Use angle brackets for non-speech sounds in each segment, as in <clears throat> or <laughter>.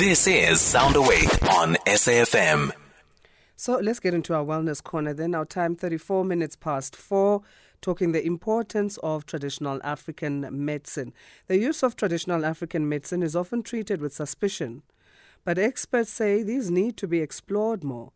This is Sound Awake on SAFM. So let's get into our wellness corner then. Our time 34 minutes past 4 talking the importance of traditional African medicine. The use of traditional African medicine is often treated with suspicion, but experts say these need to be explored more.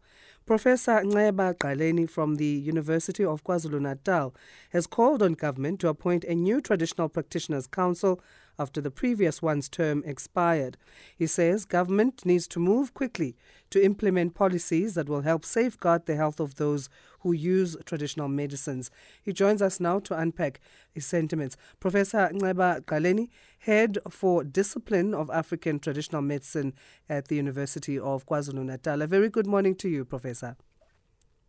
Professor Nceba Gqaleni from the University of KwaZulu-Natal has called on government to appoint a new traditional practitioners council after the previous one's term expired. He says government needs to move quickly to implement policies that will help safeguard the health of those who use traditional medicines. He joins us now to unpack his sentiments. Professor Nceba Gqaleni, head for discipline of African traditional medicine at the University of KwaZulu-Natal. A very good morning to you, Professor.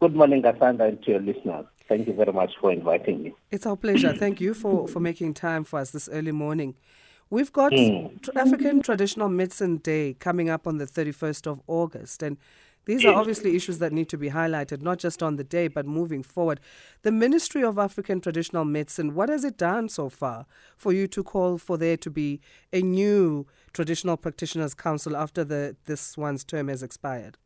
Good morning, Asanda, and to your listeners. Thank you very much for inviting me. It's our pleasure. <clears throat> Thank you for, for making time for us this early morning. We've got mm. African Traditional Medicine Day coming up on the 31st of August, and these are obviously issues that need to be highlighted, not just on the day, but moving forward. The Ministry of African Traditional Medicine, what has it done so far for you to call for there to be a new Traditional Practitioners Council after the this one's term has expired?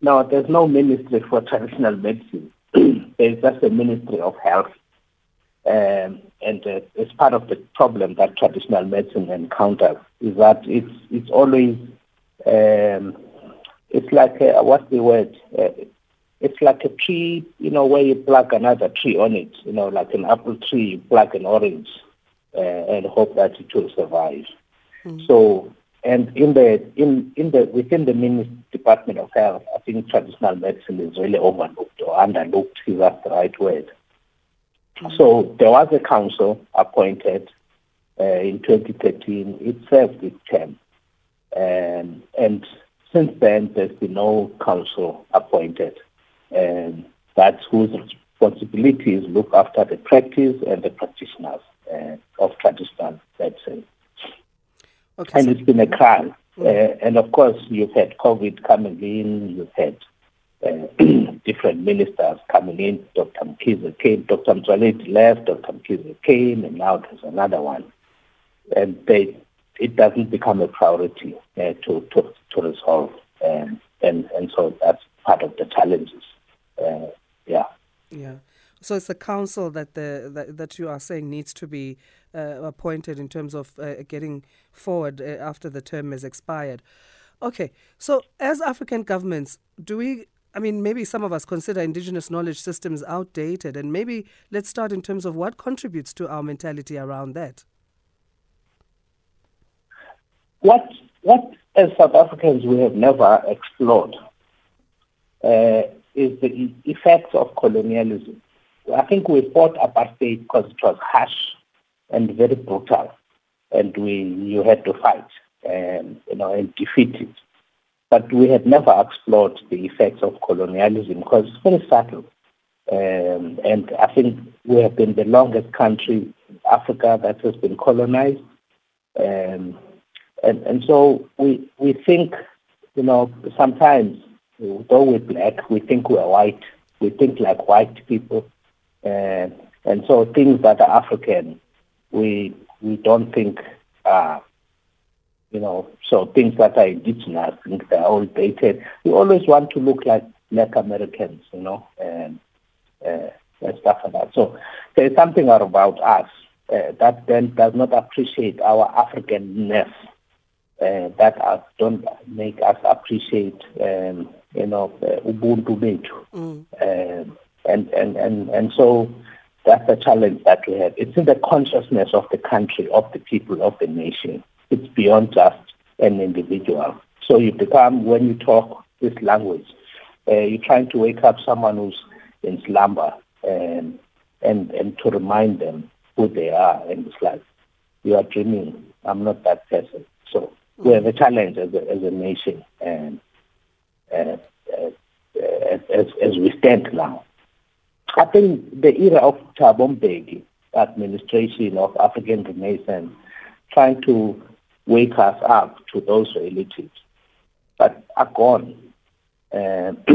No, there's no Ministry for Traditional Medicine. <clears throat> there's just a Ministry of Health. Um, and uh, it's part of the problem that traditional medicine encounters is that it's it's always um, it's like a, what's the word? Uh, it's like a tree, you know, where you plug another tree on it, you know, like an apple tree, you plug an orange uh, and hope that it will survive. Mm. So, and in the in in the within the Ministry Department of Health, I think traditional medicine is really overlooked or underlooked. Is that the right word? So there was a council appointed uh, in 2013. It served its term, um, and since then there's been no council appointed, and that's whose responsibility is look after the practice and the practitioners uh, of traditional medicine. Okay, and so it's been a crime. Mm. Uh, and of course, you've had COVID coming in, you've had uh, <clears throat> different ministers coming in. Dr. Mkhize came, Dr. Motsoaledi left, Dr. Mkhize came, and now there's another one. And they, it doesn't become a priority uh, to, to, to resolve. Um, and, and so that's part of the challenges. Uh, yeah. Yeah. So it's the council that the that, that you are saying needs to be uh, appointed in terms of uh, getting forward uh, after the term has expired. Okay, so as African governments, do we? I mean, maybe some of us consider indigenous knowledge systems outdated, and maybe let's start in terms of what contributes to our mentality around that. What what as South Africans we have never explored uh, is the effects of colonialism. I think we fought apartheid because it was harsh and very brutal, and we you had to fight and you know and defeat it. But we had never explored the effects of colonialism because it's very subtle. Um, and I think we have been the longest country in Africa that has been colonized. Um, and, and so we, we think, you know, sometimes, though we're black, we think we're white. We think like white people. Uh, and so things that are African, we we don't think are, you know, so things that are indigenous, think they're all dated. We always want to look like black Americans, you know, and, uh, and stuff like that. So there's something about us uh, that then does not appreciate our Africanness. Uh, that us, don't make us appreciate, um, you know, uh, Ubuntu bethu. Mm. Um, and, and, and, and so that's the challenge that we have. It's in the consciousness of the country, of the people, of the nation. It's beyond just an individual. So you become, when you talk this language, uh, you're trying to wake up someone who's in slumber and, and, and to remind them who they are. And it's like, you are dreaming. I'm not that person. So we have a challenge as a, as a nation and uh, uh, as, as we stand now. I think the era of Thabo Mbeki administration of African Renaissance trying to wake us up to those realities, but are gone. Uh, <clears throat>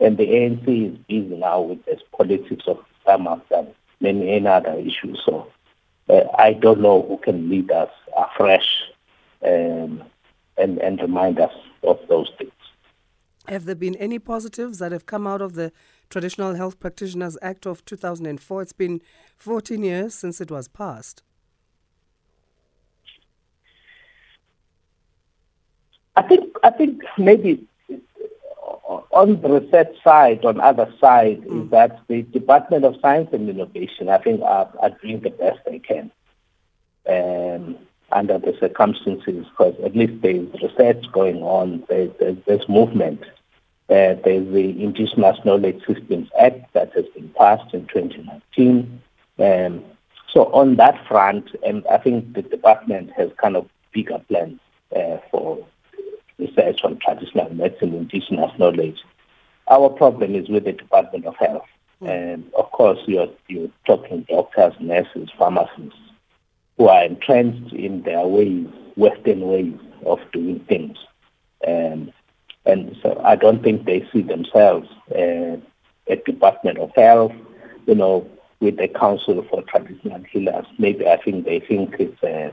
and the ANC is busy now with this politics of Islam and many other issues. So uh, I don't know who can lead us afresh um, and, and remind us of those things. Have there been any positives that have come out of the Traditional Health Practitioners Act of 2004? It's been 14 years since it was passed. I think I think maybe on the research side, on other side, mm. is that the Department of Science and Innovation, I think, are, are doing the best they can um, under the circumstances, because at least there's research going on, there's, there's, there's movement. Uh, there's the Indigenous Knowledge Systems Act that has been passed in 2019. Um, so on that front, and I think the department has kind of bigger plans uh, for research on traditional medicine, indigenous knowledge. Our problem is with the Department of Health. And of course, you're, you're talking doctors, nurses, pharmacists, who are entrenched in their ways, Western ways of doing things. Um, and so I don't think they see themselves uh, at Department of Health, you know, with the Council for Traditional Healers. Maybe I think they think it's a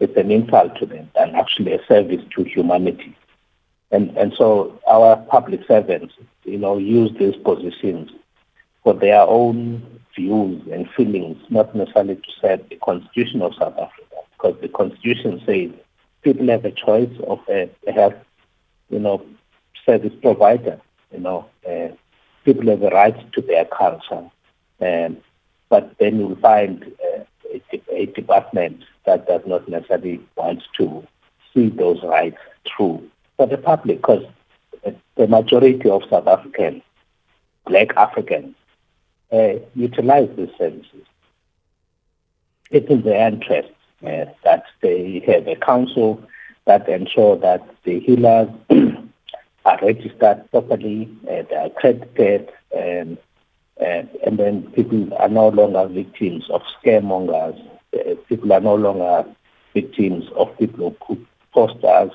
it's an insult to them and actually a service to humanity. And and so our public servants, you know, use these positions for their own views and feelings, not necessarily to serve the Constitution of South Africa, because the Constitution says people have a choice of a, a health, you know, service provider. You know, uh, people have a right to their culture, um, but then you'll find uh, a, a department that does not necessarily want to see those rights through for the public because the majority of South Africans, black Africans, uh, utilize these services. It's in their interest uh, that they have a council that ensure that the healers <clears throat> are registered properly, uh, they are accredited, and, uh, and then people are no longer victims of scaremongers uh, people are no longer victims of people who put us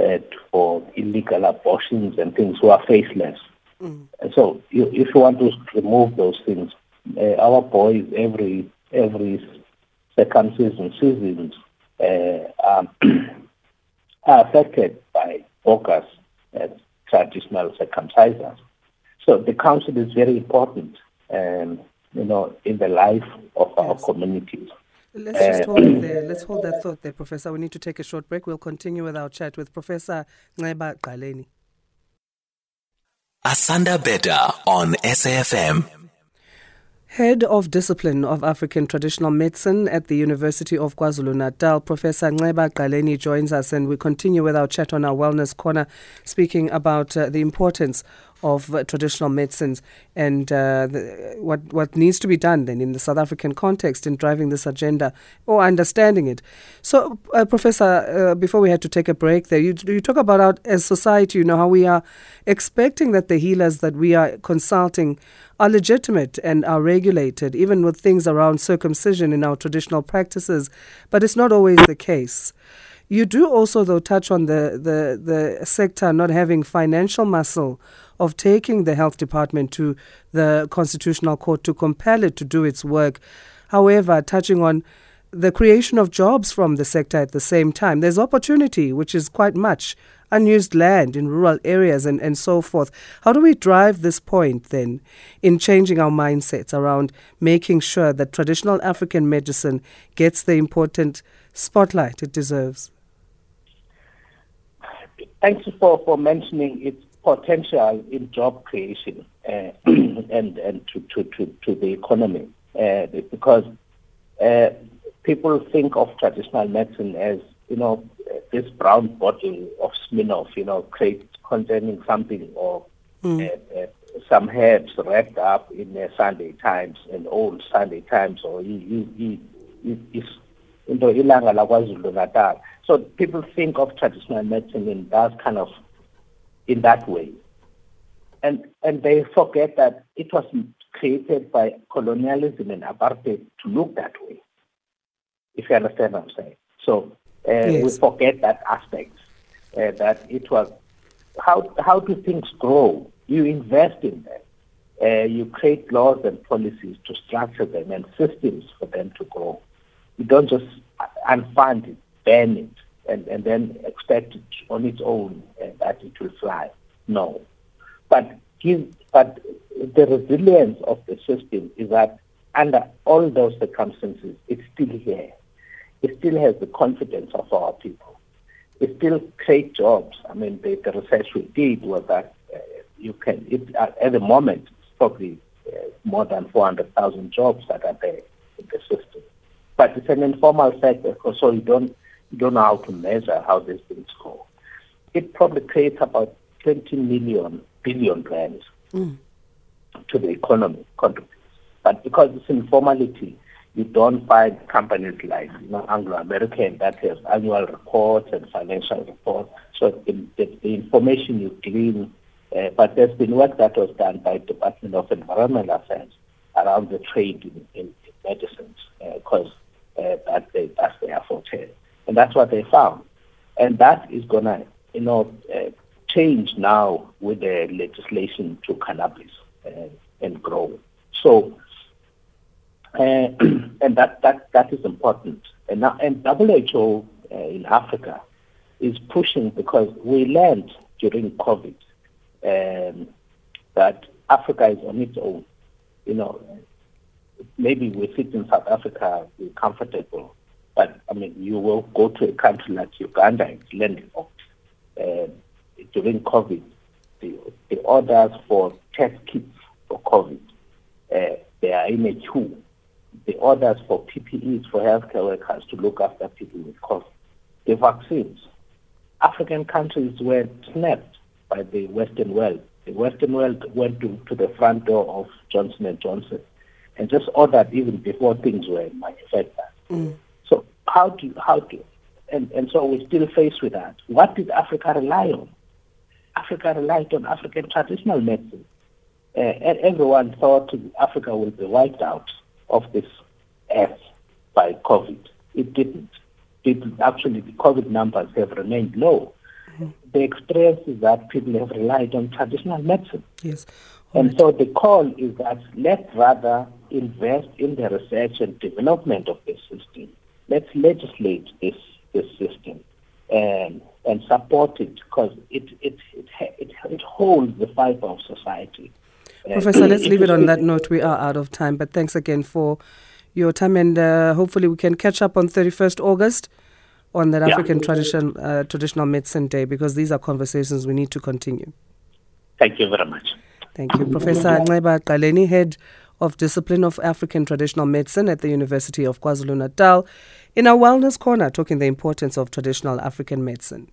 uh, for illegal abortions and things who are faceless. Mm. So, you, if you want to remove those things, uh, our boys every every circumcision seasons uh, um, <clears throat> are affected by bogus uh, traditional circumcisers. So the council is very important, um, you know, in the life of yes. our communities. Let's just hold it there. <clears throat> Let's hold that thought there, Professor. We need to take a short break. We'll continue with our chat with Professor Nceba Gqaleni. Asanda Beda on SAFM. Head of Discipline of African Traditional Medicine at the University of KwaZulu Natal, Professor Nceba Gqaleni joins us, and we continue with our chat on our Wellness Corner, speaking about uh, the importance of uh, traditional medicines and uh, the, what what needs to be done then in the South African context in driving this agenda or understanding it. So, uh, Professor, uh, before we had to take a break, there you, you talk about our, as society, you know how we are expecting that the healers that we are consulting are legitimate and are regulated, even with things around circumcision in our traditional practices, but it's not always the case. You do also, though, touch on the, the, the sector not having financial muscle of taking the health department to the Constitutional Court to compel it to do its work. However, touching on the creation of jobs from the sector at the same time, there's opportunity, which is quite much unused land in rural areas and, and so forth. How do we drive this point then in changing our mindsets around making sure that traditional African medicine gets the important spotlight it deserves? Thank you for, for mentioning its potential in job creation uh, <clears throat> and, and to, to, to, to the economy uh, because uh, people think of traditional medicine as, you know, this brown bottle of Smirnoff, you know, crate containing something or mm. some herbs wrapped up in uh, Sunday Times, an old Sunday Times, or you, you, you, you, into ilanga lakwazulu natal so people think of traditional medicine in that kind of in that way. And, and they forget that it was created by colonialism and apartheid to look that way, if you understand what I'm saying. So uh, yes. we forget that aspect, uh, that it was, how, how do things grow? You invest in them. Uh, you create laws and policies to structure them and systems for them to grow. You don't just unfund it, ban it, and, and then expect it on its own uh, that it will fly. No. But, give, but the resilience of the system is that under all those circumstances, it's still here. It still has the confidence of our people. It still creates jobs. I mean, the, the research we did was that uh, you can, it, at the moment, probably uh, more than 400,000 jobs that are there in the system. But it's an informal sector, so you don't you don't know how to measure how these things go. It probably creates about 20 million billion rands mm. to the economy. But because it's informality, you don't find companies like you know, Anglo-American that have annual reports and financial reports. So the, the, the information you glean, uh, but there's been work that was done by the Department of Environmental Affairs around the trade in, in, in medicines, because uh, uh, that they, that's their forte. And that's what they found. And that is going to, you know, uh, change now with the legislation to cannabis uh, and grow. So, uh, <clears throat> and that, that, that is important. And, now, and WHO uh, in Africa is pushing because we learned during COVID um, that Africa is on its own. You know, maybe we sit in South Africa, we're comfortable, I mean, you will go to a country like Uganda, it's landlocked. Uh, during COVID, the, the orders for test kits for COVID, uh, they are in a queue. The orders for PPEs for healthcare workers to look after people with COVID. The vaccines. African countries were snapped by the Western world. The Western world went to, to the front door of Johnson & Johnson and just ordered even before things were manufactured. Mm. How do how do and, and so we're still faced with that. What did Africa rely on? Africa relied on African traditional medicine. Uh, and everyone thought Africa will be wiped out of this earth by COVID. It didn't. It, actually, the COVID numbers have remained low. Mm-hmm. The experience is that people have relied on traditional medicine. Yes. and right. so the call is that let's rather invest in the research and development of this system. Let's legislate this, this system and, and support it because it, it, it, it, it holds the fiber of society. Professor, uh, let's leave it on that note. We are out of time, but thanks again for your time, and uh, hopefully we can catch up on 31st August on that African tradition, uh, traditional medicine day because these are conversations we need to continue. Thank you very much. Thank you. Professor Nceba Gqaleni, Head of Discipline of African Traditional Medicine at the University of KwaZulu-Natal in our Wellness Corner, talking the importance of traditional African medicine.